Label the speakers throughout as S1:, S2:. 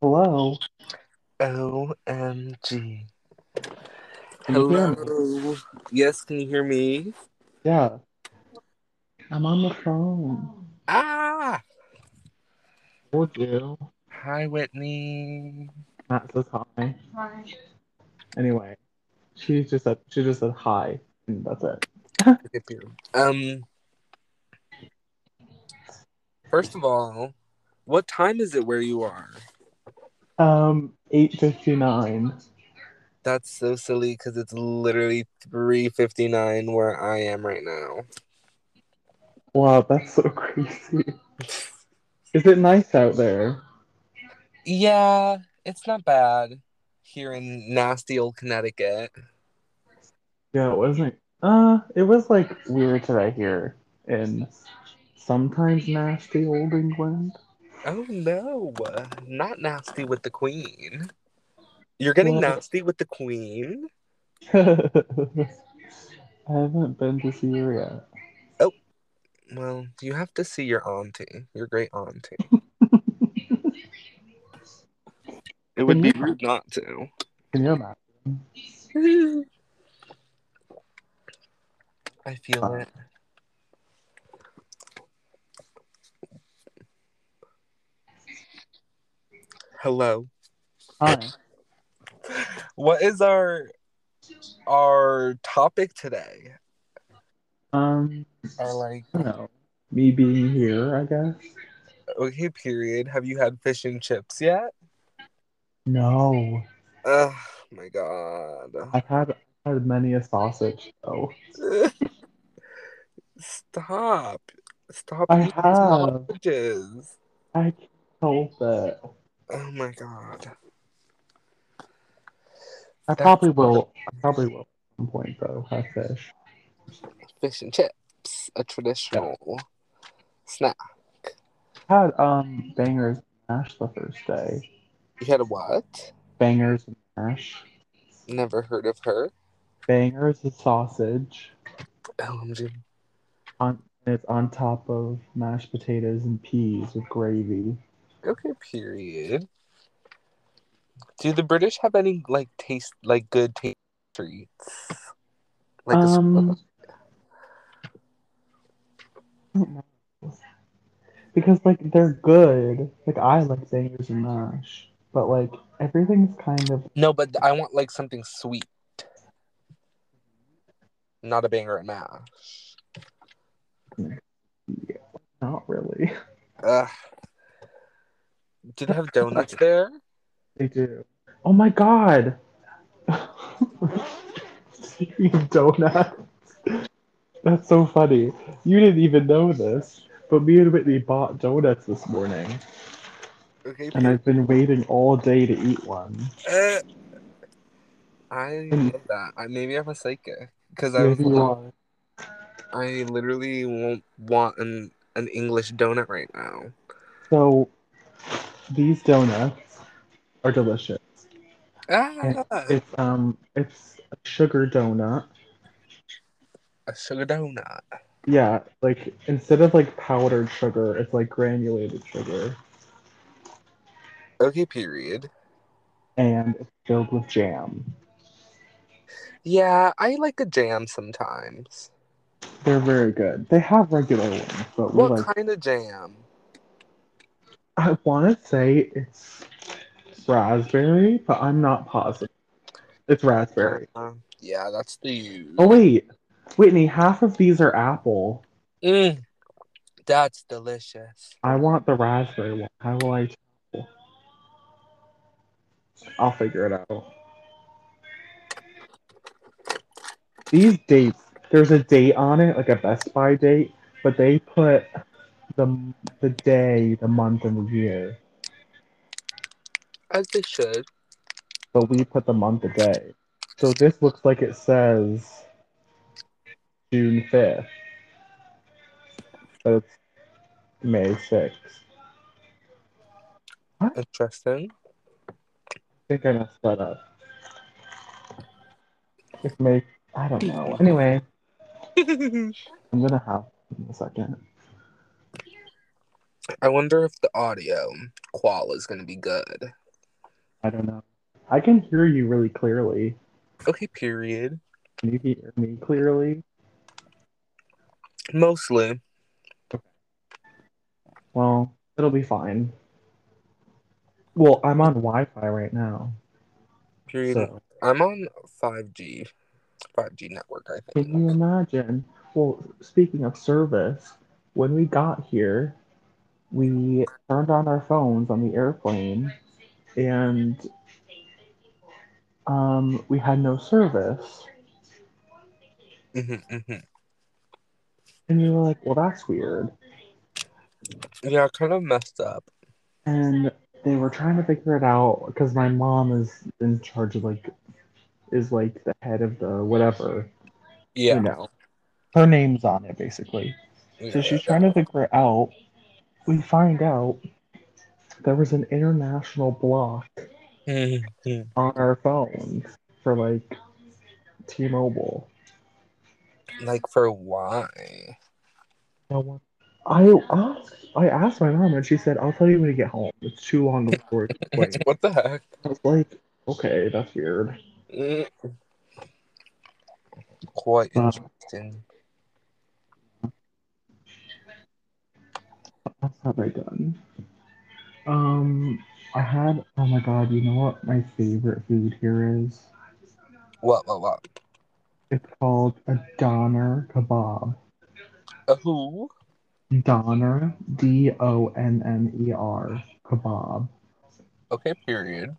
S1: Hello.
S2: OMG.
S1: Can you hear me?
S2: Hello. Yes, can you hear me?
S1: Yeah. I'm on the phone.
S2: Ah!
S1: Told you.
S2: Hi, Whitney.
S1: Matt says hi. Hi. Anyway, she just said she just said hi, and that's it.
S2: Um. First of all, what time is it where you are?
S1: Um, eight fifty nine.
S2: That's so silly because it's literally three fifty nine where I am right now.
S1: Wow, that's so crazy. Is it nice out there?
S2: Yeah, it's not bad here in nasty old Connecticut.
S1: Yeah, it wasn't. Uh, it was like weird today here in sometimes nasty old England.
S2: Oh no, not nasty with the queen. You're getting
S1: Well-
S2: nasty with the queen?
S1: I haven't been to see her yet.
S2: Oh, well, you have to see your auntie, your great auntie. It would be rude not to.
S1: Can you imagine?
S2: I feel it. Hello.
S1: Hi.
S2: What is our our topic today?
S1: Um,
S2: Our like
S1: know. Me being here, I guess.
S2: okay period. Have you had fish and chips yet?
S1: No,
S2: Oh my god.
S1: I've had had many a sausage though.
S2: Stop. Stop
S1: I have.
S2: sausages.
S1: I can't help it.
S2: Oh my god.
S1: I probably will. I probably will at some point though. Have fish.
S2: Fish and chips, a traditional snack.
S1: Had um bangers and mash the first day.
S2: You had a what?
S1: Bangers and mash.
S2: Never heard of her.
S1: Bangers is sausage.
S2: OMG.
S1: On it's on top of mashed potatoes and peas with gravy.
S2: Okay, period. Do the British have any like taste like good taste treats? Like a
S1: um, because like they're good. Like I like bangers and mash, but like everything's kind of
S2: no, but I want like something sweet, not a banger and mash.
S1: Yeah, not really.
S2: Ugh. Do they have donuts there?
S1: They do. Oh my god! Speaking of donuts, that's so funny. You didn't even know this, but me and Whitney bought donuts this morning,
S2: Okay,
S1: and I've been waiting all day to eat one.
S2: Uh, I know that. I maybe I'm a psychic because I was
S1: you
S2: like,
S1: are.
S2: I literally won't want an an English donut right now.
S1: So these donuts are delicious.
S2: Ah,
S1: it's um it's a sugar donut.
S2: a sugar donut.
S1: Yeah, like instead of like powdered sugar, it's like granulated sugar.
S2: Okay, period.
S1: And it's filled with jam.
S2: Yeah, I like a jam sometimes.
S1: They're very good. They have regular ones, but
S2: What
S1: like
S2: kind of jam?
S1: I wanna say it's raspberry, but I'm not positive. It's raspberry.
S2: Uh, yeah, that's the.
S1: Oh wait. Whitney, half of these are apple.
S2: Mm, that's delicious.
S1: I want the raspberry one. How will I? I'll figure it out. These dates, there's a date on it, like a Best Buy date, but they put the the day, the month, and the year.
S2: As they should.
S1: But we put the month a day. So this looks like it says June 5th. But it's May 6th.
S2: Interesting.
S1: I think I messed that up. It's May. I don't know. Anyway, I'm gonna have in a second.
S2: I wonder if the audio qual is going to be good.
S1: I don't know. I can hear you really clearly.
S2: Okay, period.
S1: Can you hear me clearly?
S2: Mostly.
S1: Well, it'll be fine. Well, I'm on Wi-Fi right now.
S2: Period.
S1: So
S2: I'm on 5G. 5G network, I think.
S1: can you imagine? Well, speaking of service, when we got here, we turned on our phones on the airplane, and um, we had no service.
S2: hmm hmm
S1: And we were like, well, that's weird.
S2: Yeah, kind of messed up.
S1: And they were trying to figure it out because my mom is in charge of like, is like the head of the whatever,
S2: Yeah.
S1: you know. Her name's on it basically. So
S2: Yeah,
S1: she's
S2: yeah,
S1: trying to figure it out. We find out there was an international block
S2: yeah. Mhm.
S1: on our phones for like T-Mobile.
S2: like, for why?
S1: No one. I asked. I asked my mom, and she said, "I'll tell you when you get home. It's too long of a story
S2: what the heck?
S1: I was like, "Okay, that's weird."
S2: Mm. Quite
S1: Uh,
S2: interesting.
S1: What else have I done? Um, I had. Oh my god! You know what my favorite food here is?
S2: What, what, what?
S1: It's called a doner kebab.
S2: A who?
S1: Donner, D O N N E R, kebab.
S2: Okay, period.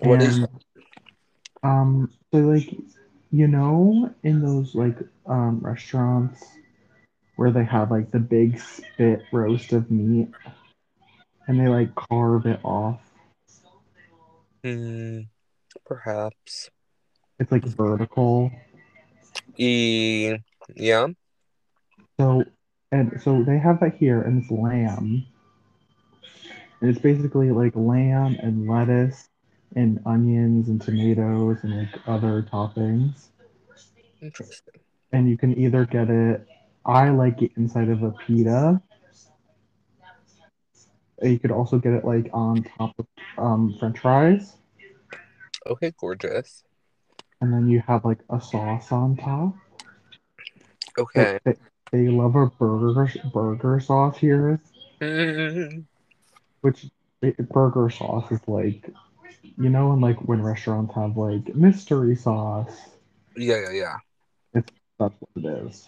S2: What is
S1: and um so like you know in those like um restaurants where they have like the big spit roast of meat and they like carve it off
S2: Hmm, perhaps.
S1: it's like vertical
S2: E. Yeah.
S1: so and so they have that here and it's lamb and it's basically like lamb and lettuce and onions and tomatoes and like other toppings
S2: Interesting.
S1: and you can either get it i like it inside of a pita. You could also get it like on top of um, french fries.
S2: Okay, gorgeous.
S1: and then you have like a sauce on top.
S2: Okay.
S1: they, they love a burger burger sauce here.
S2: Mm,
S1: which it, burger sauce is like you know and like when restaurants have like mystery sauce?
S2: Yeah, yeah, yeah.
S1: It's that's what it is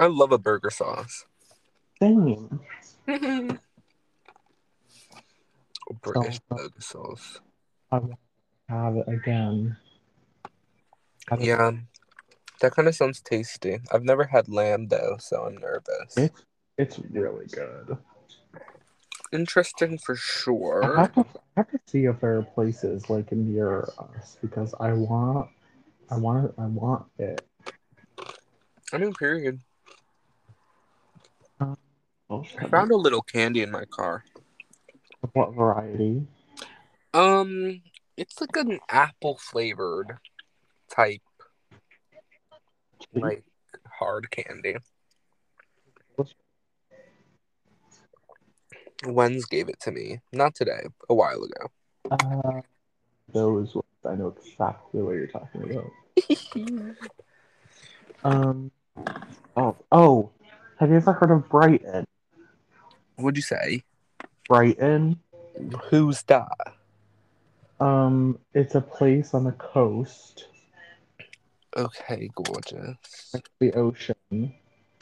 S2: I love a burger sauce.
S1: same
S2: British
S1: So-
S2: burger sauce.
S1: i want have it again I don't-
S2: Yeah. That kind of sounds tasty. I've never had lamb though, so I'm nervous.
S1: it's it's really good
S2: Interesting for
S1: I
S2: sure.
S1: have to I have to see if there are places like near us because I want I want I want it.
S2: I mean, period. I found a little candy in my car.
S1: what variety?
S2: Um, it's like an apple flavored type, like hard candy. Wens gave it to me, not today, a while ago.
S1: Uh, those ones. I know exactly what you're talking about. Um. Oh, oh. Have you ever heard of Brighton?
S2: What'd you say?
S1: Brighton.
S2: Who's that?
S1: Um, it's a place on the coast,
S2: Okay, gorgeous.
S1: to the ocean. It's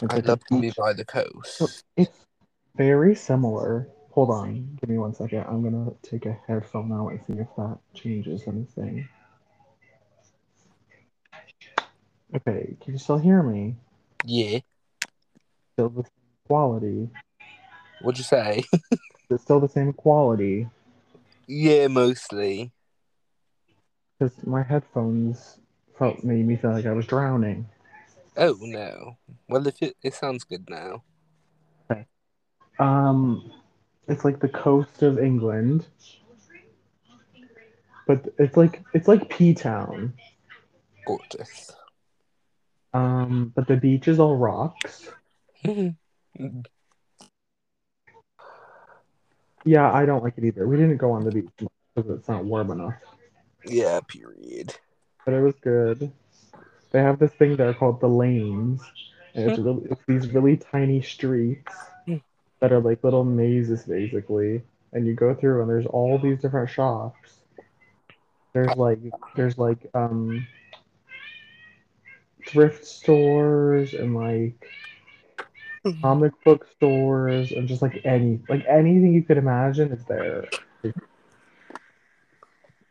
S2: I'd
S1: like
S2: love to be by the coast.
S1: it's very similar. Hold on, give me one second. I'm gonna take a headphone out and see if that changes anything. Okay, can you still hear me?
S2: Yeah.
S1: Still the same quality.
S2: What'd you say?
S1: It's still the same quality
S2: yeah, mostly.
S1: because my headphones felt made me feel like I was drowning.
S2: Oh no. Well, if it it sounds good now. Okay.
S1: Um, it's like the coast of England, but it's like it's like P Town.
S2: Gorgeous.
S1: Um, but the beach is all rocks. Mm-hmm. Yeah, I don't like it either. We didn't go on the beach, because it's not warm enough.
S2: Yeah, period.
S1: But it was good. They have this thing there called the lanes, and it's hmm. really it's these really tiny streets hmm. that are like little mazes basically, and you go through and there's all these different shops. There's like there's like um thrift stores and like comic book stores and just like any like anything you could imagine is there.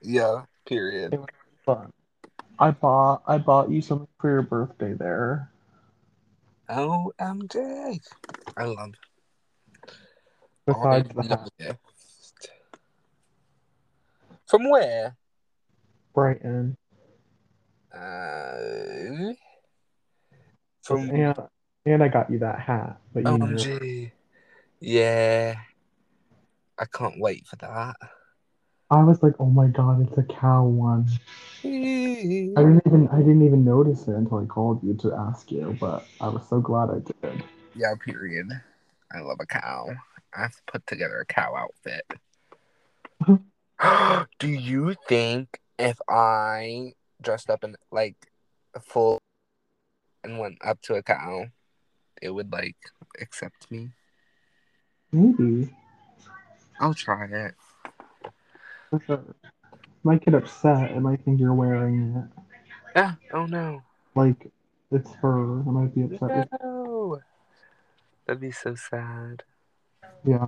S2: Yeah, period.
S1: Fun. I bought I bought you something for your birthday there.
S2: OMG. I love
S1: Besides
S2: I love. From where?
S1: Brighton.
S2: Uh, from
S1: And and I got you that hat. But you oh,
S2: OMG. Yeah. I can't wait for that.
S1: I was like, oh my god, it's a cow one. I didn't even I didn't even notice it until I called you to ask you, but I was so glad I did.
S2: Yeah, period. I love a cow. I have to put together a cow outfit. Do you think if I dressed up in like a full and went up to a cow, it would like accept me?
S1: Maybe.
S2: I'll try it.
S1: For sure. Might get upset. It might think you're wearing it.
S2: Yeah. Oh no.
S1: Like it's her. I might be upset.
S2: No. That'd be so sad.
S1: Yeah.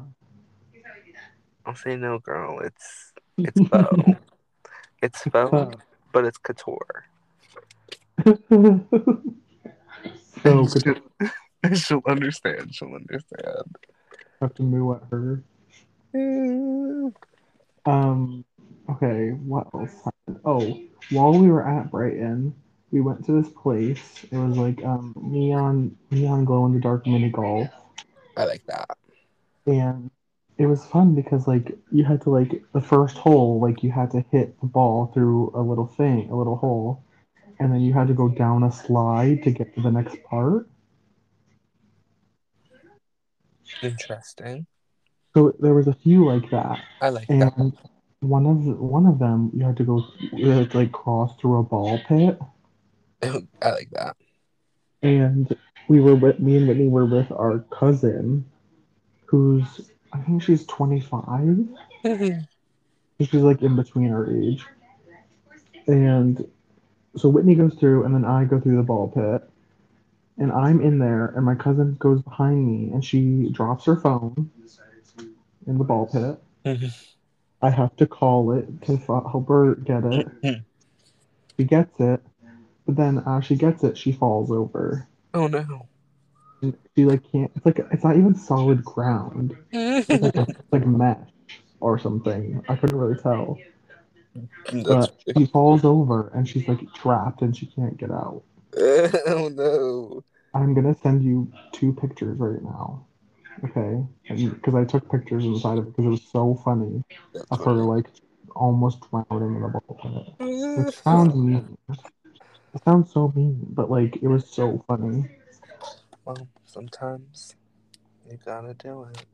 S2: I'll say no, girl. It's it's faux. it's faux, but it's couture.
S1: so could
S2: She'll understand. She'll understand.
S1: have to moo at her. Um. Okay. What else happened? Oh, while we were at Brighton, we went to this place. It was like um neon neon glow in the dark mini golf,
S2: I like that.
S1: and it was fun because like you had to like the first hole like you had to hit the ball through a little thing, a little hole, and then you had to go down a slide to get to the next part.
S2: Interesting.
S1: So there was a few like that.
S2: I like that.
S1: And one of one of them, you had to go you had to, like cross through a ball pit,
S2: I like that.
S1: and we were with me and Whitney were with our cousin, who's I think she's twenty five. She's like in between our age, and so Whitney goes through, and then I go through the ball pit, and I'm in there, and my cousin goes behind me, and she drops her phone in the ball pit. Mm-hmm. I have to call it to f- help her get it. She gets it, but then as she gets it, she falls over.
S2: oh no.
S1: And she like can't. It's like it's not even solid ground. It's like a, it's like mesh or something. I couldn't really tell.
S2: That's
S1: But she falls over and she's like trapped and she can't get out.
S2: oh no.
S1: I'm gonna send you two pictures right now. Okay, because I took pictures inside of it because it was so funny
S2: That's
S1: of her like almost drowning in the ball pit. It oh, sounds mean. It sounds so mean, but like it was so funny.
S2: Well, sometimes you gotta do it.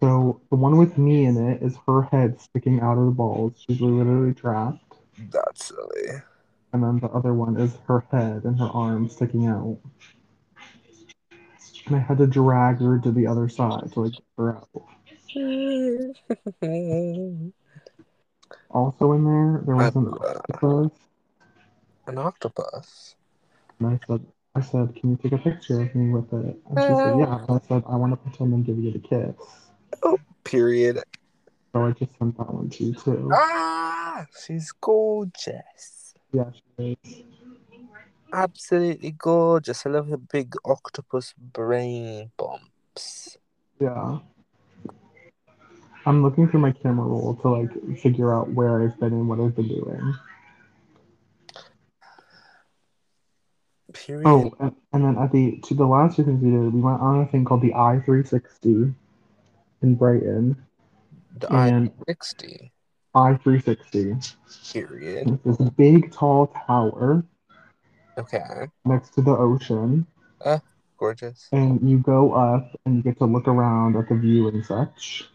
S1: So the one with me in it is her head sticking out of the balls. She's literally trapped.
S2: That's silly.
S1: And then the other one is her head and her arms sticking out. And I had to drag her to the other side to like get her out. Also in there, there was an octopus.
S2: An octopus.
S1: And I said, I said, can you take a picture of me with it? And she said, yeah. And I said, I want to pretend and give you the kiss.
S2: Oh, period.
S1: So I just sent that one to you too.
S2: Ah, she's gorgeous.
S1: Yeah, she is.
S2: Absolutely gorgeous. I love her big octopus brain bumps.
S1: Yeah. I'm looking through my camera roll to like figure out where I've been and what I've been doing.
S2: Period.
S1: Oh, and, and then at the to the last two things we did, we went on a thing called the i360 in Brighton.
S2: the
S1: and-
S2: I sixty.
S1: I360.
S2: Period.
S1: It's this big tall tower
S2: Okay.
S1: next to the ocean, Uh,
S2: Gorgeous.
S1: and you go up and you get to look around at the view and such.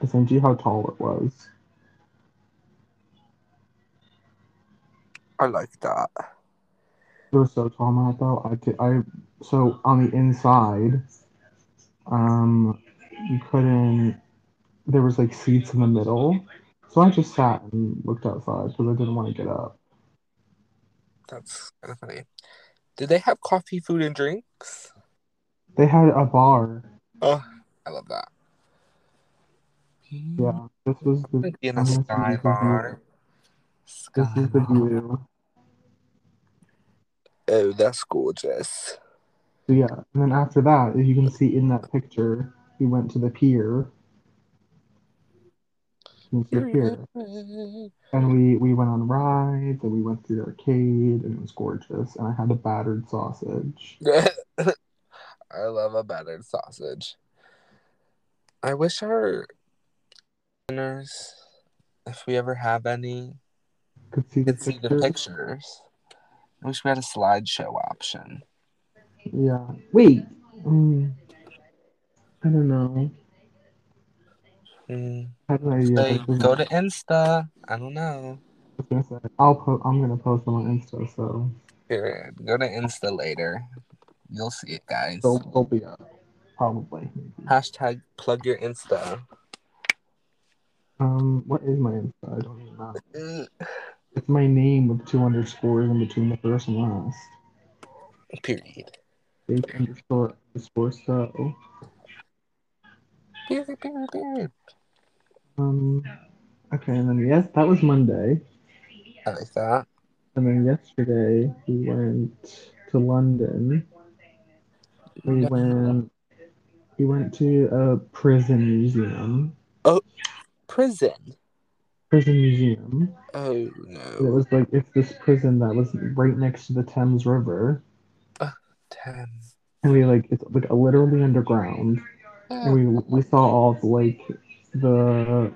S1: You how tall it was.
S2: I like that.
S1: It was so tall, Matt. Though I could, I so on the inside, um, you couldn't. There was like seats in the middle, so I just sat and looked outside because I didn't want to get up.
S2: That's kind of funny. Did they have coffee, food, and drinks?
S1: They had a bar.
S2: Oh, I love that.
S1: Yeah, this was the.
S2: In a sky bar.
S1: view. This is the view.
S2: Oh, that's gorgeous.
S1: So yeah, and then after that, as you can see in that picture, we went to the pier. You can see the pier. And we, we went on rides and we went through the arcade and it was gorgeous. And I had a battered sausage.
S2: I love a battered sausage. I wish our listeners, if we ever have any,
S1: Could see the
S2: could see the pictures. I wish we had a slideshow option.
S1: Yeah. Wait. Mm, I don't know.
S2: Hmm.
S1: I had an idea.
S2: Say, go to Insta. I don't know.
S1: I was gonna say, I'll po- I'm gonna post them on Insta, so
S2: Period. Go to Insta later. You'll see it, guys.
S1: they'll, they'll be up. Probably. maybe.
S2: Hashtag plug your Insta.
S1: Um, what is my Insta? I don't even know.
S2: Mm,
S1: It's my name with two underscores in between the first and last.
S2: Period.
S1: Fake underscore underscore so.
S2: Period, period, period.
S1: Um, okay, and then yes, that was Monday.
S2: I like that.
S1: And then yesterday we went to London. We went we went to a prison museum.
S2: Oh, prison.
S1: Prison museum.
S2: Oh no!
S1: It was like it's this prison that was right next to the Thames River.
S2: Ten.
S1: And we like it's like literally underground. And we we saw all of like the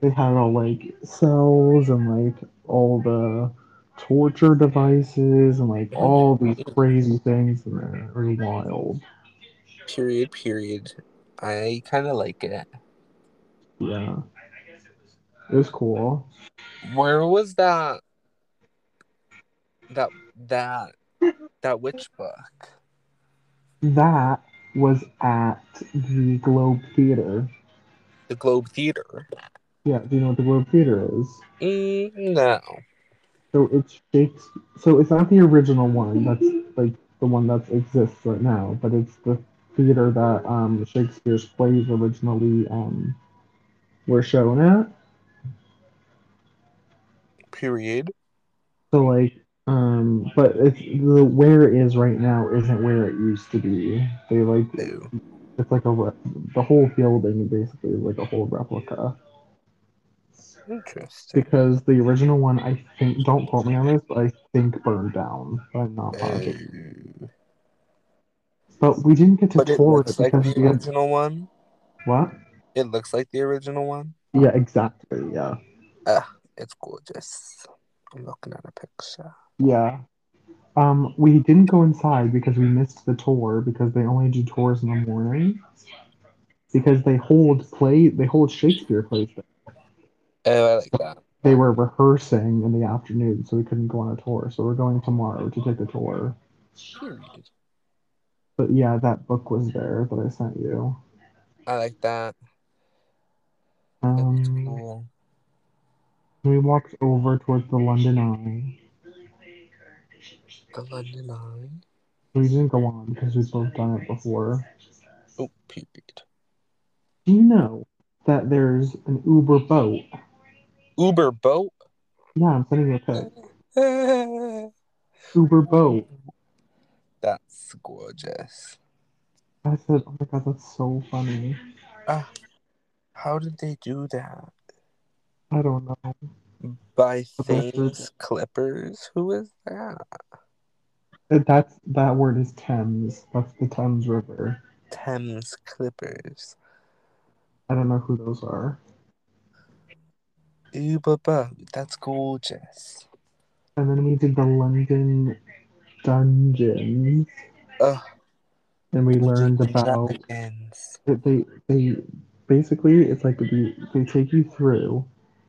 S1: they had all uh, like cells and like all the torture devices and like all these crazy things and they're really wild.
S2: Period, period. I kind of like it.
S1: Yeah. It was cool.
S2: Where was that? That that that witch book?
S1: That was at the Globe Theater.
S2: The Globe Theater.
S1: Yeah, do you know what the Globe Theater is?
S2: Mm, no.
S1: So it's Shakespeare. So it's not the original one. That's like the one that exists right now, but it's the theater that um, Shakespeare's plays originally um, were shown at.
S2: Period.
S1: So like, um, but it's the where it is right now isn't where it used to be. They like
S2: Ew.
S1: It's like a the whole building basically is like a whole replica
S2: Interesting.
S1: because the original one I think don't quote me on this, but I think burned down. But I'm not positive.
S2: Ew.
S1: But we didn't get to
S2: But
S1: tour it
S2: looks like
S1: because
S2: the
S1: we had
S2: original one.
S1: what?
S2: It looks like the original one.
S1: Yeah, exactly. Yeah, ah,
S2: It's gorgeous. I'm looking at a picture.
S1: yeah. Um, we didn't go inside because we missed the tour because they only do tours in the morning. Because they hold play, they hold Shakespeare plays. there.
S2: Oh, I like that.
S1: They were rehearsing in the afternoon, so we couldn't go on a tour. So we're going tomorrow to take a tour. But yeah, that book was there that I sent you.
S2: I like that.
S1: Um,
S2: cool.
S1: we walked over towards the London Eye.
S2: The London Eye.
S1: We didn't go on because we've both done it before.
S2: Oh, period.
S1: Do you know that there's an Uber boat?
S2: Uber boat.
S1: Yeah, I'm sending you a pic. Uber boat.
S2: That's gorgeous.
S1: I said, oh my god, that's so funny.
S2: Ah, how did they do that?
S1: I don't know.
S2: By
S1: But that's
S2: Thames Clippers? Who is that?
S1: That's that word is Thames. That's the Thames River.
S2: Thames Clippers.
S1: I don't know who those are.
S2: Boat. That's gorgeous.
S1: And then we did the London dungeons,
S2: Ugh.
S1: and we learned about that they they basically it's like the, they take you through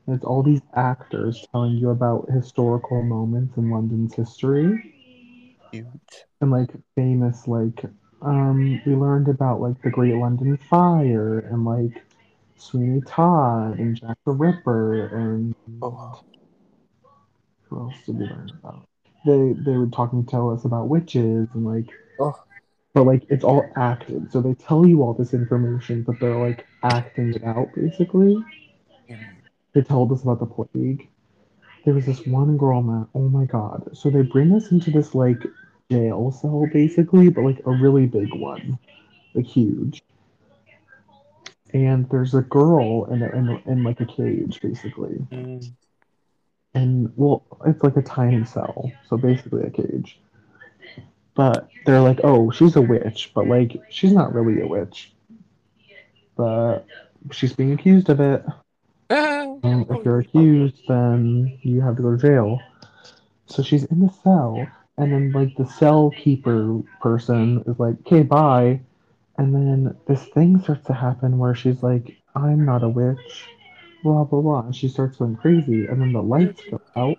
S1: and it's all these actors telling you about historical moments in London's history
S2: Cute.
S1: and like famous like um we learned about like the Great London Fire and like Sweeney Todd and Jack the Ripper and
S2: Oh.
S1: who else did we learn about? They they were talking tell us about witches and like
S2: Oh.
S1: but like it's all acted. So they tell you all this information, but they're like acting it out basically. They told us about the plague. There was this one girl, Matt. Oh my god. So they bring us into this like jail cell basically, but like a really big one, like huge. And there's a girl in, a, in, in like a cage basically.
S2: Mm.
S1: and well, it's like a tiny cell, so basically a cage. But they're like, oh, she's a witch, but like she's not really a witch. But she's being accused of it. And if you're accused, then you have to go to jail. So she's in the cell, and then like the cell keeper person is like, okay, bye. And then this thing starts to happen where she's like, I'm not a witch, blah blah blah. And she starts going crazy, and then the lights go out,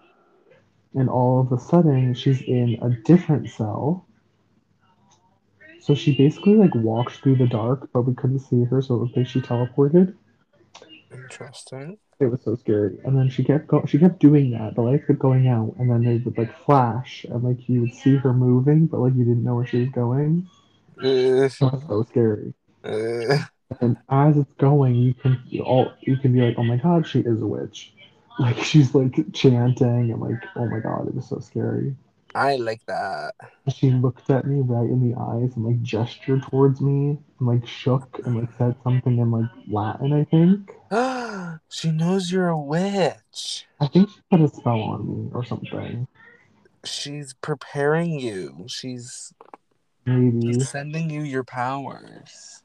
S1: and all of a sudden she's in a different cell. So she basically like walked through the dark, but we couldn't see her, so it looked like she teleported.
S2: Interesting.
S1: It was so scary. And then she kept go- she kept doing that. The lights kept going out, and then they would like flash, and like you would see her moving, but like you didn't know where she was going.
S2: Uh,
S1: It was so scary.
S2: uh,
S1: And as it's going, you can all you can be like, oh my god, she is a witch. Like she's like chanting and like, oh my god, it was so scary.
S2: I like that.
S1: She looked at me right in the eyes and like gestured towards me and like shook and like said something in like Latin, I think.
S2: she knows you're a witch.
S1: I think she put a spell on me or something.
S2: She's preparing you. She's
S1: Maybe.
S2: sending you your powers.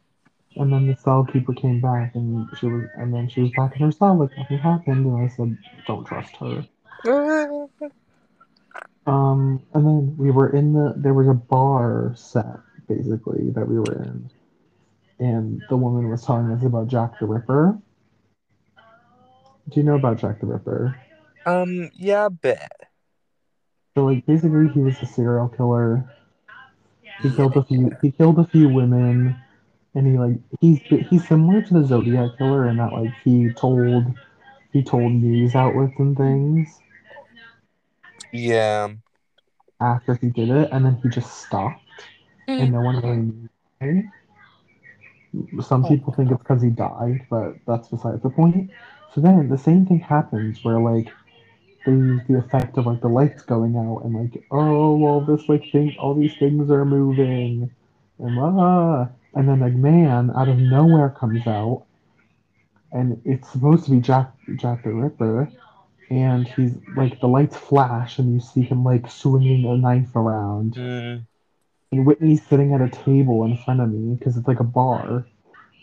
S1: And then the cell keeper came back and she was and then she was back in her cell like nothing happened and I said, Don't trust her. Um and then we were in the there was a bar set basically that we were in. And the woman was telling us about Jack the Ripper. Do you know about Jack the Ripper?
S2: Um, yeah, a bit.
S1: So like basically he was a serial killer. He killed a few he killed a few women and he like he's he's similar to the Zodiac killer in that like he told he told news outlets and things
S2: Yeah.
S1: after he did it and then he just stopped and no one really knew why. Some people think it's because he died, but that's beside the point. So then the same thing happens where like the the effect of like the lights going out and like oh all this like thing all these things are moving and ah and then a man out of nowhere comes out and it's supposed to be Jack Jack the Ripper and he's like the lights flash and you see him like swinging a knife around
S2: Mm,
S1: and Whitney's sitting at a table in front of me because it's like a bar.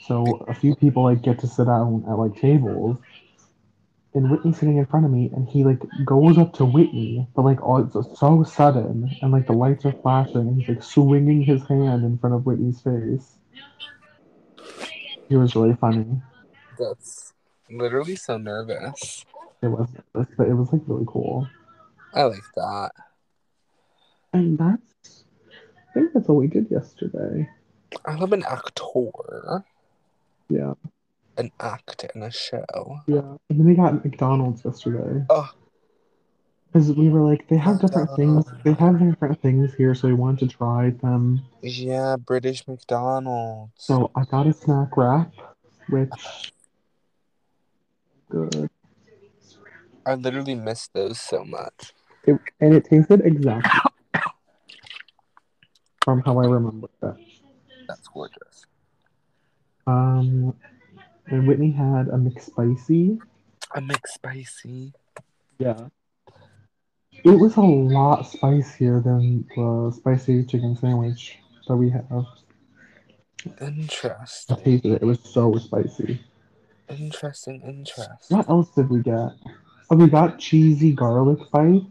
S1: So a few people like get to sit down at like tables. And Whitney's sitting in front of me and he like goes up to Whitney, but like all it's so sudden and like the lights are flashing and he's like swinging his hand in front of Whitney's face. It was really funny.
S2: that's literally so nervous.
S1: It was but it was like really cool.
S2: I like that.
S1: And that's I think that's all we did yesterday.
S2: I love an actor,
S1: Yeah.
S2: an act in a show.
S1: Yeah. And then we got McDonald's yesterday.
S2: Oh,
S1: Because we were like, they have different things. They have different things here, so we wanted to try them.
S2: yeah, British McDonald's.
S1: So I got a snack wrap, which good.
S2: I literally miss those so much.
S1: It, and it tasted exactly from how I remember that.
S2: That's gorgeous.
S1: Um, and Whitney had a McSpicy.
S2: A McSpicy.
S1: Yeah. It was a lot spicier than the spicy chicken sandwich that we have. I
S2: Interesting.
S1: tasted it. It was so spicy.
S2: Interesting. Interesting.
S1: What else did we get? Oh, we got cheesy garlic bites,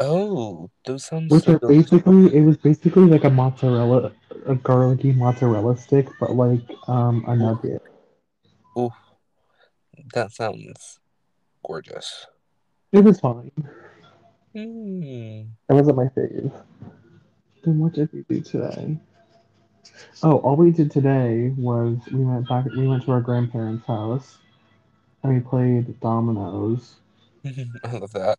S2: Oh, those sound
S1: which
S2: so
S1: are
S2: delicious.
S1: basically it was basically like a mozzarella, a garlicky mozzarella stick, but like um a nugget.
S2: Ooh, that sounds gorgeous.
S1: It was fine.
S2: Mm.
S1: It wasn't my fave. Then what did we do today? Oh, all we did today was we went back. We went to our grandparents' house, and we played dominoes.
S2: I love that.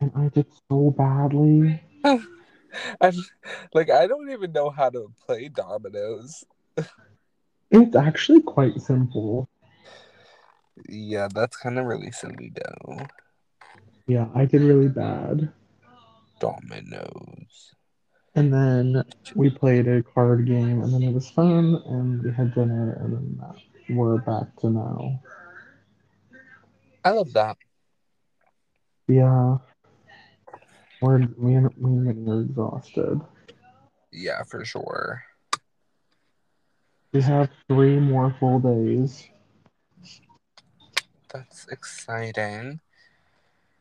S1: And I did so badly.
S2: I like I don't even know how to play dominoes.
S1: It's actually quite simple.
S2: Yeah, that's kind of really silly though.
S1: Yeah, I did really bad.
S2: Dominoes.
S1: And then we played a card game, and then it was fun, and we had dinner, and then that, we're back to now.
S2: I love that.
S1: Yeah. We're, me and me and are exhausted.
S2: Yeah, for sure.
S1: We have three more full days.
S2: That's exciting.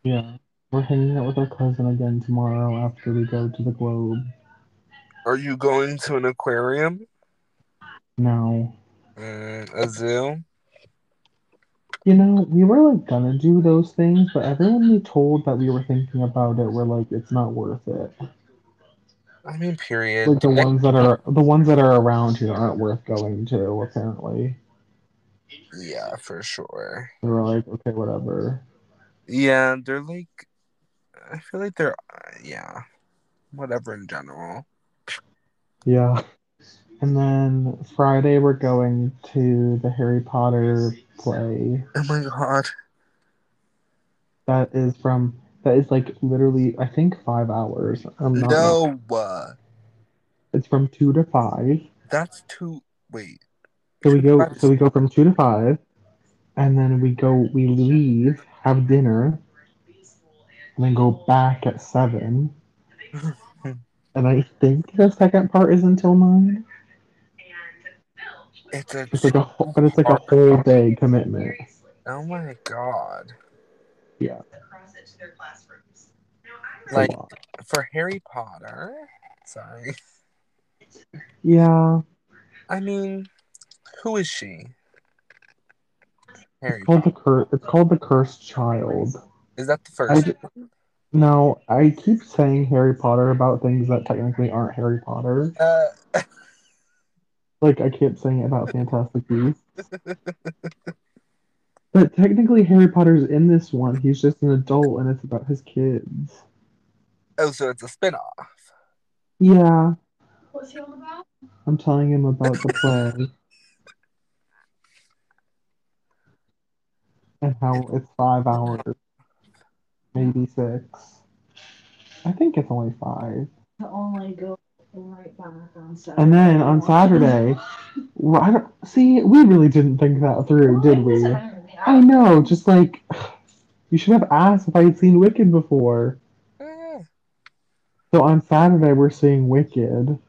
S1: Yeah. We're hanging out with our cousin again tomorrow after we go to the Globe.
S2: Are you going to an aquarium?
S1: No.
S2: Mm, a zoo?
S1: You know, we were like gonna do those things, but everyone we told that we were thinking about it were like, it's not worth it.
S2: I mean, period.
S1: Like the ones that are the ones that are around here aren't worth going to. Apparently,
S2: Yeah, for sure.
S1: they were like, okay, whatever.
S2: Yeah, they're like, I feel like they're, uh, yeah, whatever in general.
S1: Yeah. And then Friday we're going to the Harry Potter play.
S2: Oh my god.
S1: That is from that is like literally I think five hours. I'm not
S2: No, uh,
S1: it's from two to five.
S2: that's too. Wait.
S1: So we go so we go from two to five and then we go we leave, have dinner, and then go back at seven. And I think the second part is until nine.
S2: It's a.
S1: It's like a whole, but it's like a whole day commitment.
S2: Oh my god.
S1: Yeah.
S2: Like for Harry Potter. Sorry.
S1: Yeah.
S2: I mean, who is she? Harry
S1: It's called the
S2: Potter.
S1: cur- It's called the cursed child.
S2: Is that the first?
S1: no, I keep saying Harry Potter about things that technically aren't Harry Potter.
S2: Uh,
S1: Like I keep saying it about Fantastic Beasts. But technically, Harry Potter's in this one. He's just an adult, and it's about his kids.
S2: oh, so it's a spinoff.
S1: Yeah,
S3: What's he on about?
S1: I'm telling him about the play and how it's five hours, maybe six. I think it's only five.
S3: To only go right back on Saturday.
S1: And then on Saturday, I don't, see, we really didn't think that through, did we? I know, just like you should have asked if I had seen Wicked before.
S2: Eh,
S1: So on Saturday we're seeing Wicked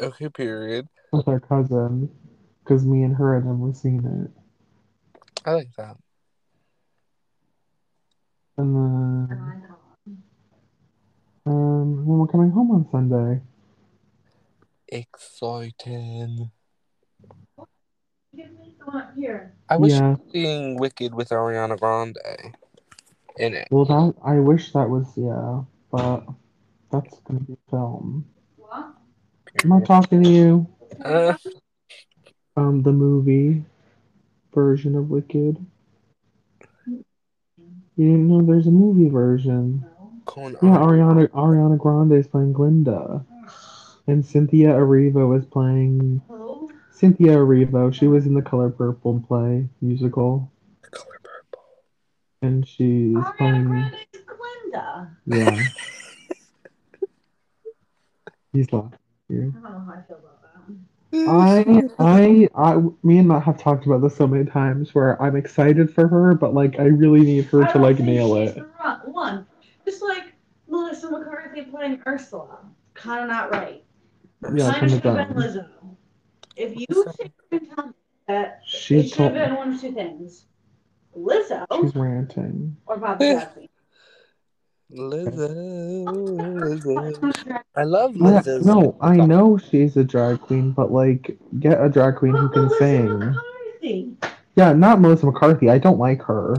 S2: okay, period.
S1: with our cousin because me and her had never seen it.
S2: I like that.
S1: And then um, then we're coming home on Sunday.
S2: Exciting.
S3: Give me here.
S2: I was
S1: Yeah.
S2: seeing Wicked with Ariana Grande in it.
S1: Well, that I wish that was yeah, but that's gonna be film.
S3: What?
S1: I'm not talking to you.
S2: Uh,
S1: Um, the movie version of Wicked. You didn't know there's a movie version.
S3: No.
S1: Yeah, Ariana Ariana Grande is playing Glinda, and Cynthia Erivo is playing
S3: Who?
S1: Cynthia Erivo. She was in the Color Purple play musical, The
S2: Color Purple.
S1: and she's oh,
S3: Ariana
S1: playing.
S3: Grande is Glinda.
S1: Yeah. He's laughing. at you.
S3: I don't know how I feel about that.
S1: I, I, I, me and Matt have talked about this so many times where I'm excited for her, but like I really need her
S3: I
S1: to like
S3: think
S1: nail
S3: she's
S1: it.
S3: the One, just like Melissa McCarthy playing Ursula, kind of not right.
S1: Yeah,
S3: kind of
S1: kinda
S3: should have been
S1: dumb.
S3: Lizzo. If you sit here and tell me that it
S1: She's
S3: should have been one of two things, Lizzo
S1: she's ranting.
S3: or Bobby eh. Jackson.
S2: Lizzo, Lizzo. I love
S1: Yeah,
S2: Lizzo.
S1: no, I know she's a drag queen, but like, get a drag queen who can
S3: Melissa
S1: sing.
S3: McCarthy. McCarthy.
S1: Yeah, not Melissa McCarthy. I don't like her.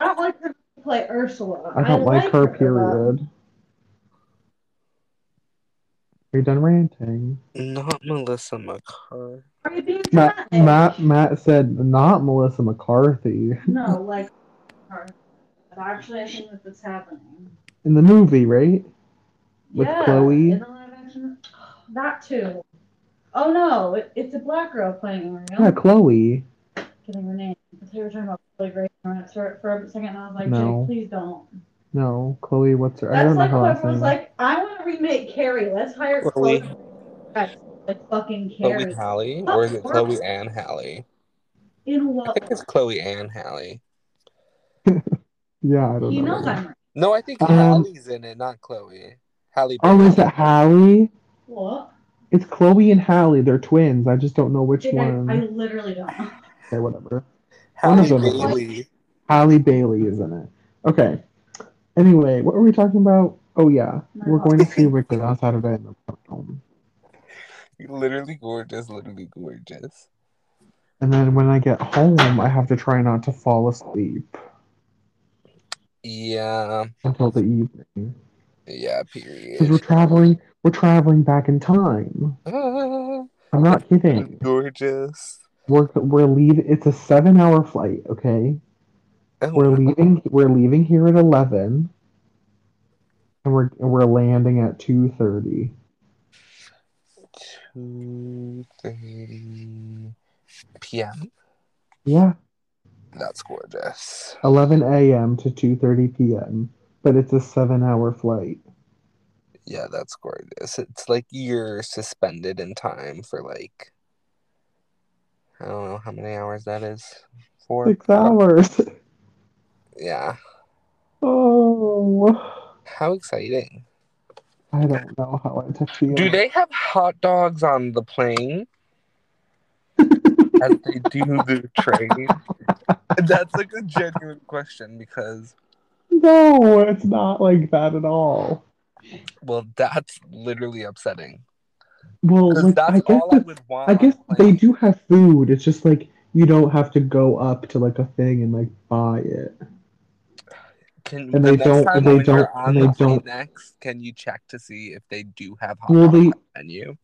S3: I don't like her to play Ursula.
S1: I don't like, her,
S3: but-
S1: period. Are you done ranting?
S2: Not Melissa McCarthy.
S3: Are you being
S1: Matt,
S3: dramatic?
S1: Matt, Matt said not Melissa McCarthy
S3: No, like her. But actually, I think that that's happening.
S1: in the movie, right? With
S3: yeah,
S1: Chloe?
S3: in the live action. That too. Oh no, it, it's a black girl playing Ariel.
S1: Yeah, Chloe.
S3: Getting her name. But they were talking about Chloe Grace Moretz for, for a second, and I was like,
S1: No.
S3: Jake, please don't.
S1: No, Chloe. What's her? I
S3: That's
S1: don't know
S3: like
S1: her last
S3: whoever was
S1: name.
S3: like, I want to remake Carrie. Let's hire
S2: Chloe.
S3: Chloe. Like fucking Carrie.
S2: Chloe Halle? Or is it Chloe and Halle?
S3: In
S2: I think it's Chloe and Halle.
S1: yeah, I don't
S3: He
S1: know.
S3: knows I'm right.
S2: No, I think
S1: Um,
S2: Halle's in it, not Chloe. Halle
S1: Oh, is it Halle?
S3: What?
S1: It's Chloe and Halle. They're twins. I just don't know which
S3: Jake, I,
S1: one.
S3: I literally don't.
S1: Okay, whatever.
S2: Halle
S1: One of them.
S2: Bailey.
S1: Halle Bailey is in it. Okay. Anyway, what were we talking about? Oh yeah, we're going to see Wicked outside of in the.
S2: Literally gorgeous, literally gorgeous.
S1: And then when I get home, I have to try not to fall asleep
S2: Yeah,
S1: until the evening
S2: yeah, period.
S1: because we're traveling. We're traveling back in time.
S2: Ah,
S1: I'm not kidding.
S2: gorgeous.
S1: We're we're leaving. It's a seven-hour flight. Okay,
S2: Oh,
S1: we're leaving. We're leaving here at eleven, and we're we're landing at two thirty.
S2: two thirty p.m.
S1: Yeah,
S2: That's gorgeous.
S1: 11 a.m. to 2:30 p.m. But it's a seven-hour flight.
S2: Yeah, that's gorgeous. It's like you're suspended in time for like I don't know how many hours that is. Four.
S1: Six hours.
S2: Yeah.
S1: Oh,
S2: How exciting.
S1: I don't know how I to feel.
S2: Do they have hot dogs on the plane as they do the train? That's like a genuine question because,
S1: No, it's not like that at all.
S2: well, that's literally upsetting.
S1: Well, like
S2: that's
S1: I guess
S2: all I would want.
S1: I guess they do have food. It's just like you don't have to go up to like a thing and like buy it.
S2: Can,
S1: and
S2: the
S1: they don't-
S2: time
S1: they don't- and they
S2: plane
S1: don't-
S2: next, can you check to see if they do have hot
S1: Well, they
S2: menu?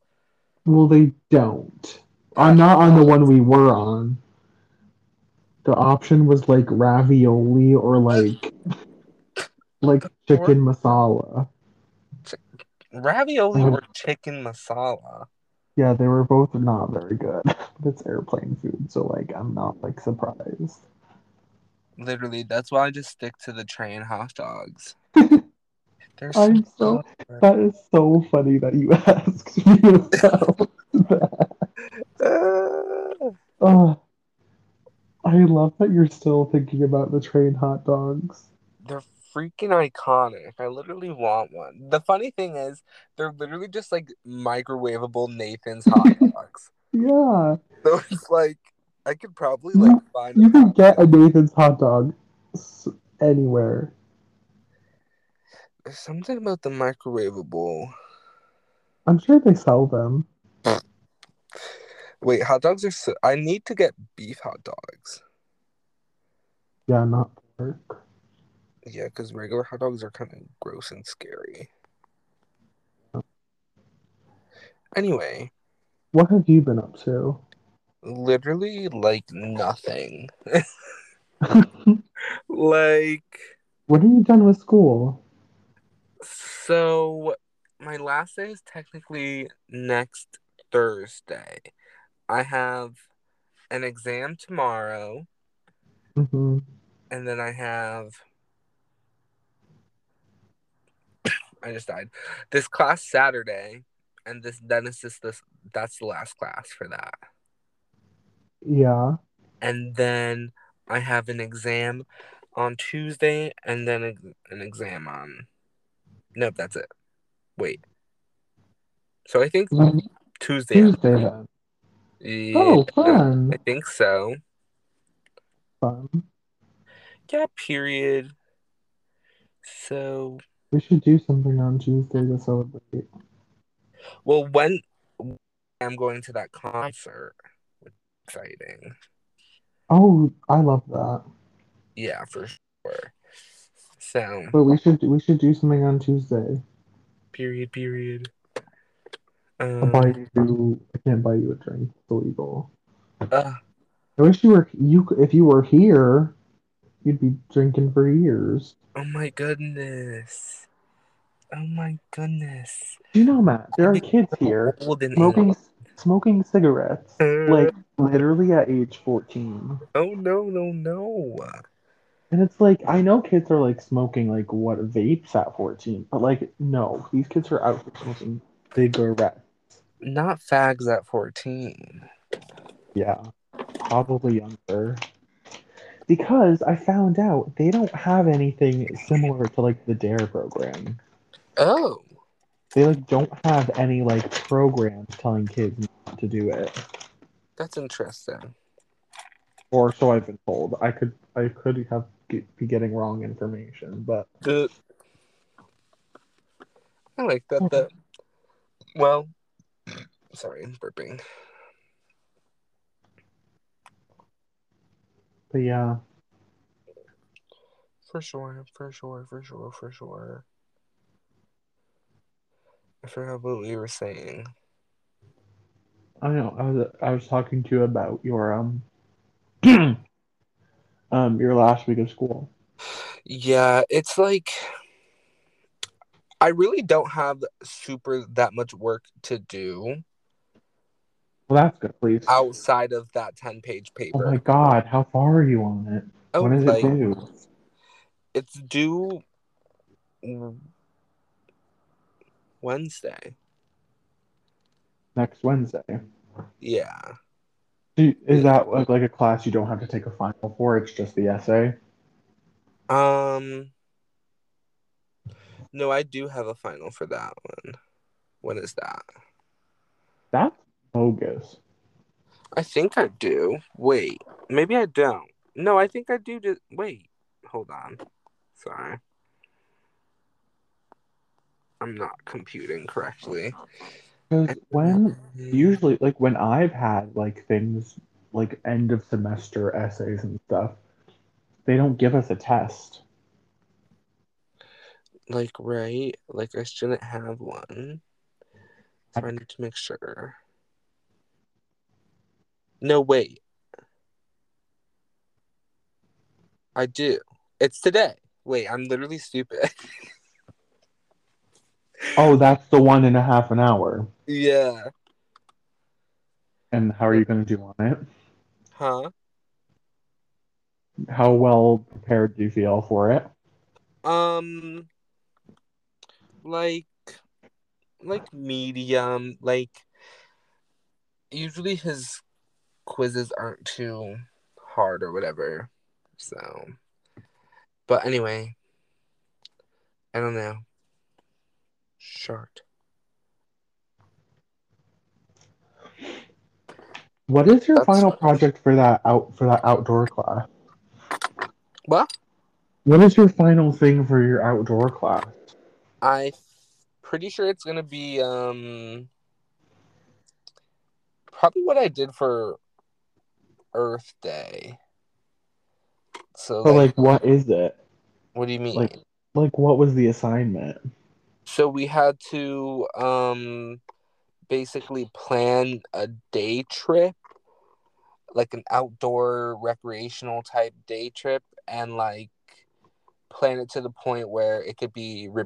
S1: well they don't. I'm not on the one we were on. The option was like ravioli or like like chicken masala.
S2: Ravioli
S1: Mhm.
S2: or chicken masala?
S1: Yeah, they were both not very good. It's airplane food, so like I'm not like surprised.
S2: Literally, that's why I just stick to the train hot dogs. They're
S1: I'm so that is so funny that you asked me about that.
S2: Uh,
S1: Oh, I love that you're still thinking about the train hot dogs.
S2: they're freaking iconic. I literally want one. The funny thing is, they're literally just like microwavable Nathan's hot dogs.
S1: Yeah,
S2: So it's like I could probably
S1: You-
S2: like find.
S1: you can get a. Nathan's hot dog anywhere.
S2: There's something about the microwavable.
S1: I'm sure they sell them.
S2: Wait, hot dogs are. So... I need to get beef hot dogs.
S1: Yeah, not pork.
S2: Yeah, because regular hot dogs are kind of gross and scary. Anyway,
S1: What have you been up to?
S2: Literally like nothing. like,
S1: What have you done with school?
S2: so my last day is technically next Thursday. I have an exam tomorrow,
S1: hmm
S2: and then I have. I just died. This class Saturday, and this then it's just this. That's the last class for that.
S1: Yeah.
S2: and then I have an exam on Tuesday, and then a- an exam on. Nope, that's it. Wait. So I think
S1: When-
S2: Tuesday.
S1: Tuesday then.
S2: Yeah,
S1: Oh, fun.
S2: I think so.
S1: Fun.
S2: Yeah. Period. So,
S1: We should do something on Tuesday to celebrate.
S2: well, when I'm going to that concert, exciting.
S1: Oh, I love that.
S2: Yeah, for sure. So,
S1: But we should we should do something on Tuesday.
S2: period, period.
S1: I'll buy
S2: Um,
S1: you. I can't buy you a drink. It's illegal.
S2: uh,
S1: I wish you were you. If you were here, you'd be drinking for years.
S2: oh my goodness. Oh my goodness.
S1: You know, Matt? There are kids here smoking smoking cigarettes,
S2: Uh,
S1: like literally at age fourteen.
S2: Oh no, no, no.
S1: And it's like I know kids are like smoking like what vapes at fourteen, but like no, these kids are out smoking cigarettes.
S2: Not fags at 14.
S1: Yeah, probably younger. Because I found out they don't have anything similar to like the Dare program.
S2: Oh,
S1: They like don't have any like programs telling kids not to do it,
S2: that's interesting.
S1: or so I've been told. I could I could have be getting wrong information, but
S2: Uh, I like that. That well, sorry, burping.
S1: but yeah,
S2: For sure, for sure, for sure, for sure. I forgot what we were saying.
S1: I know. I was I was talking to you about your um um your last week of school.
S2: Yeah, it's like I really don't have super that much work to do
S1: Well, that's good. Please.
S2: outside of that 10 page paper.
S1: Oh my God! How far are you on it?
S2: Oh,
S1: when is
S2: like,
S1: it due?
S2: It's due Wednesday.
S1: Next Wednesday.
S2: Yeah.
S1: Do- Is that like, like a class you don't have to take a final for? It's just the essay.
S2: Um No, I do have a final for that one. When is that?
S1: That's bogus.
S2: I think I do. Wait, maybe I don't. No, I think I do. Just wait. Hold on. Sorry. I'm not computing correctly.
S1: Because when usually like when I've had like things like end of semester essays and stuff, they don't give us a test.
S2: like right, like I shouldn't have one. So I need to make sure. No, wait. I do. It's today. Wait, I'm literally stupid.
S1: Oh, that's the one and a half an hour.
S2: yeah.
S1: And how are you going to do on it?
S2: Huh?
S1: How well prepared do you feel for it?
S2: Um like like medium, like usually his quizzes aren't too hard or whatever. So but anyway, I don't know. Short.
S1: What is your
S2: That's-
S1: final project for that out for that outdoor class?
S2: What?
S1: What is your final thing for your outdoor class?
S2: I pretty sure it's gonna be um probably what I did for Earth Day. So
S1: So
S2: like,
S1: like what is it?
S2: what do you mean?
S1: like- Like what was the assignment?
S2: So we had to um basically plan a day trip like an outdoor recreational type day trip and like plan it to the point where it could be re-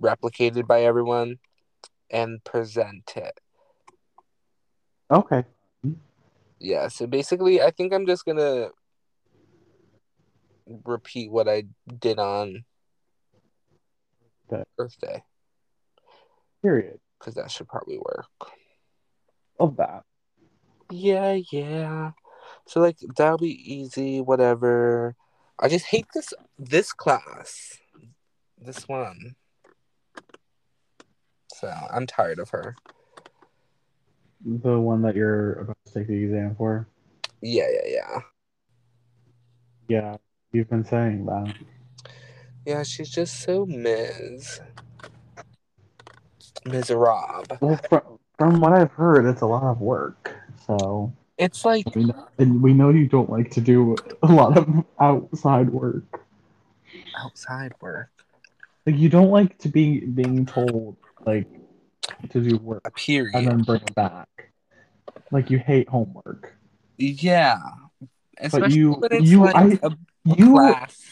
S2: replicated by everyone and present it
S1: Okay.
S2: yeah so basically i think i'm just gonna repeat what i did on
S1: Okay.
S2: earth day
S1: Period.
S2: because that should probably work
S1: Love that.
S2: Yeah, yeah. So like that'll be easy, whatever. I just hate this this class. This one. So I'm tired of her.
S1: The one that you're about to take the exam for.
S2: Yeah, yeah, yeah.
S1: Yeah, you've been saying that.
S2: Yeah, she's just so Ms. Miserable.
S1: Well, from, from what I've heard, it's a lot of work. So
S2: It's like
S1: We know, and we know you don't like to do a lot of outside work.
S2: outside work.
S1: Like you don't like to be being told like to do work
S2: A period.
S1: and then bring it back. Like you hate homework.
S2: Yeah. Especially
S1: you-
S2: when it's
S1: you-
S2: like
S1: I-
S2: a
S1: You
S2: class.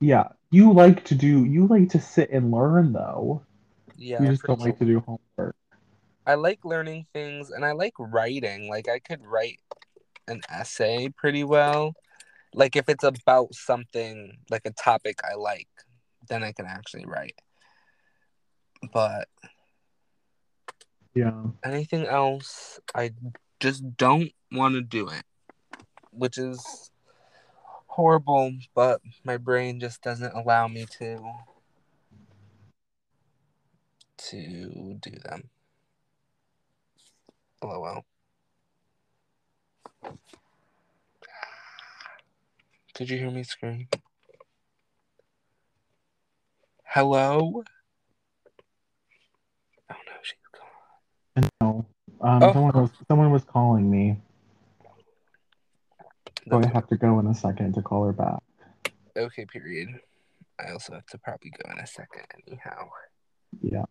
S1: yeah, you like to do you like to sit and learn though.
S2: Yeah.
S1: you just don't like to do homework.
S2: I like learning things and I like writing. Like I could write an essay pretty well. Like if it's about something like a topic I like, then I can actually write. But
S1: Yeah.
S2: anything else, I just don't want to do it, which is horrible, but my brain just doesn't allow me to to do them. LOL. Did you hear me scream? Hello? Oh no, she's gone.
S1: No. Um
S2: Oh.
S1: someone was someone was calling me. So I have to go in a second to call her back.
S2: okay, period. I also have to probably go in a second anyhow.
S1: Yeah.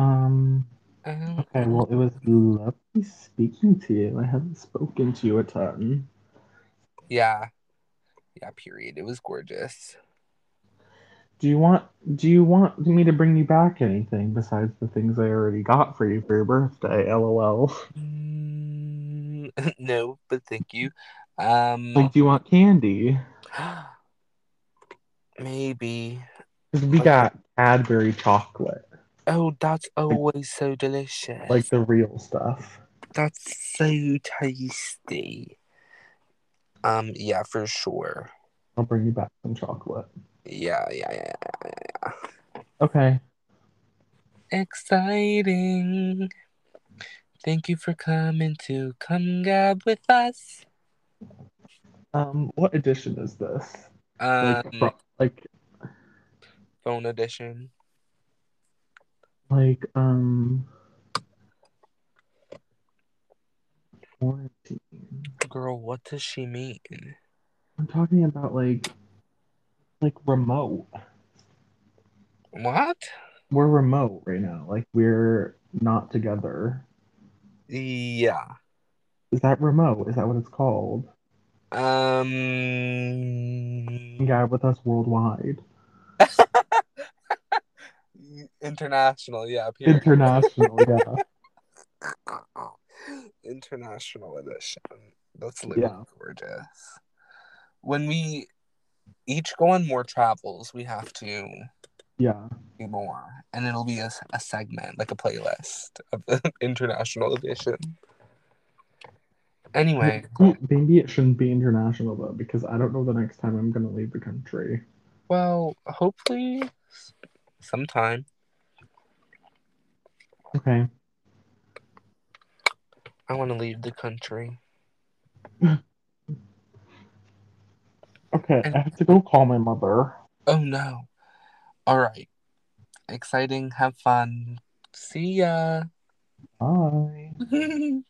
S1: Um
S2: Um,
S1: okay, well it was lovely speaking to you. I haven't spoken to you a ton.
S2: yeah. Yeah, period. It was gorgeous.
S1: Do you want do you want me to bring you back anything besides the things I already got for you for your birthday? LOL.
S2: Mm, no, but thank you. Um
S1: Like do you want candy?
S2: maybe.
S1: Because we got Cadbury chocolate.
S2: Oh, that's always so delicious.
S1: Like the real stuff.
S2: That's so tasty. Um, yeah, for sure.
S1: I'll bring you back some chocolate.
S2: Yeah, yeah, yeah, yeah, yeah.
S1: Okay.
S2: Exciting. Thank you for coming to come gab with us.
S1: Um, what edition is this?
S2: Um,
S1: Like, like,
S2: phone edition.
S1: Like, um, quarantine.
S2: Girl, what does she mean?
S1: I'm talking about like, like remote.
S2: What?
S1: We're remote right now. Like we're not together.
S2: Yeah.
S1: Is that remote? Is that what it's called?
S2: Um.
S1: Yeah, with us worldwide.
S2: International, yeah. Period.
S1: International, yeah.
S2: International edition. That's literally
S1: Yeah.
S2: gorgeous. When we each go on more travels, we have to
S1: Yeah.
S2: do more, and it'll be a, a segment, like a playlist of the international edition. Anyway,
S1: Maybe, maybe it shouldn't be international though, because I don't know the next time I'm gonna leave the country.
S2: well, hopefully sometime.
S1: Okay.
S2: I want to leave the country.
S1: Okay, I have to go call my mother.
S2: Oh no. All right. Exciting. Have fun. See ya.
S1: Bye.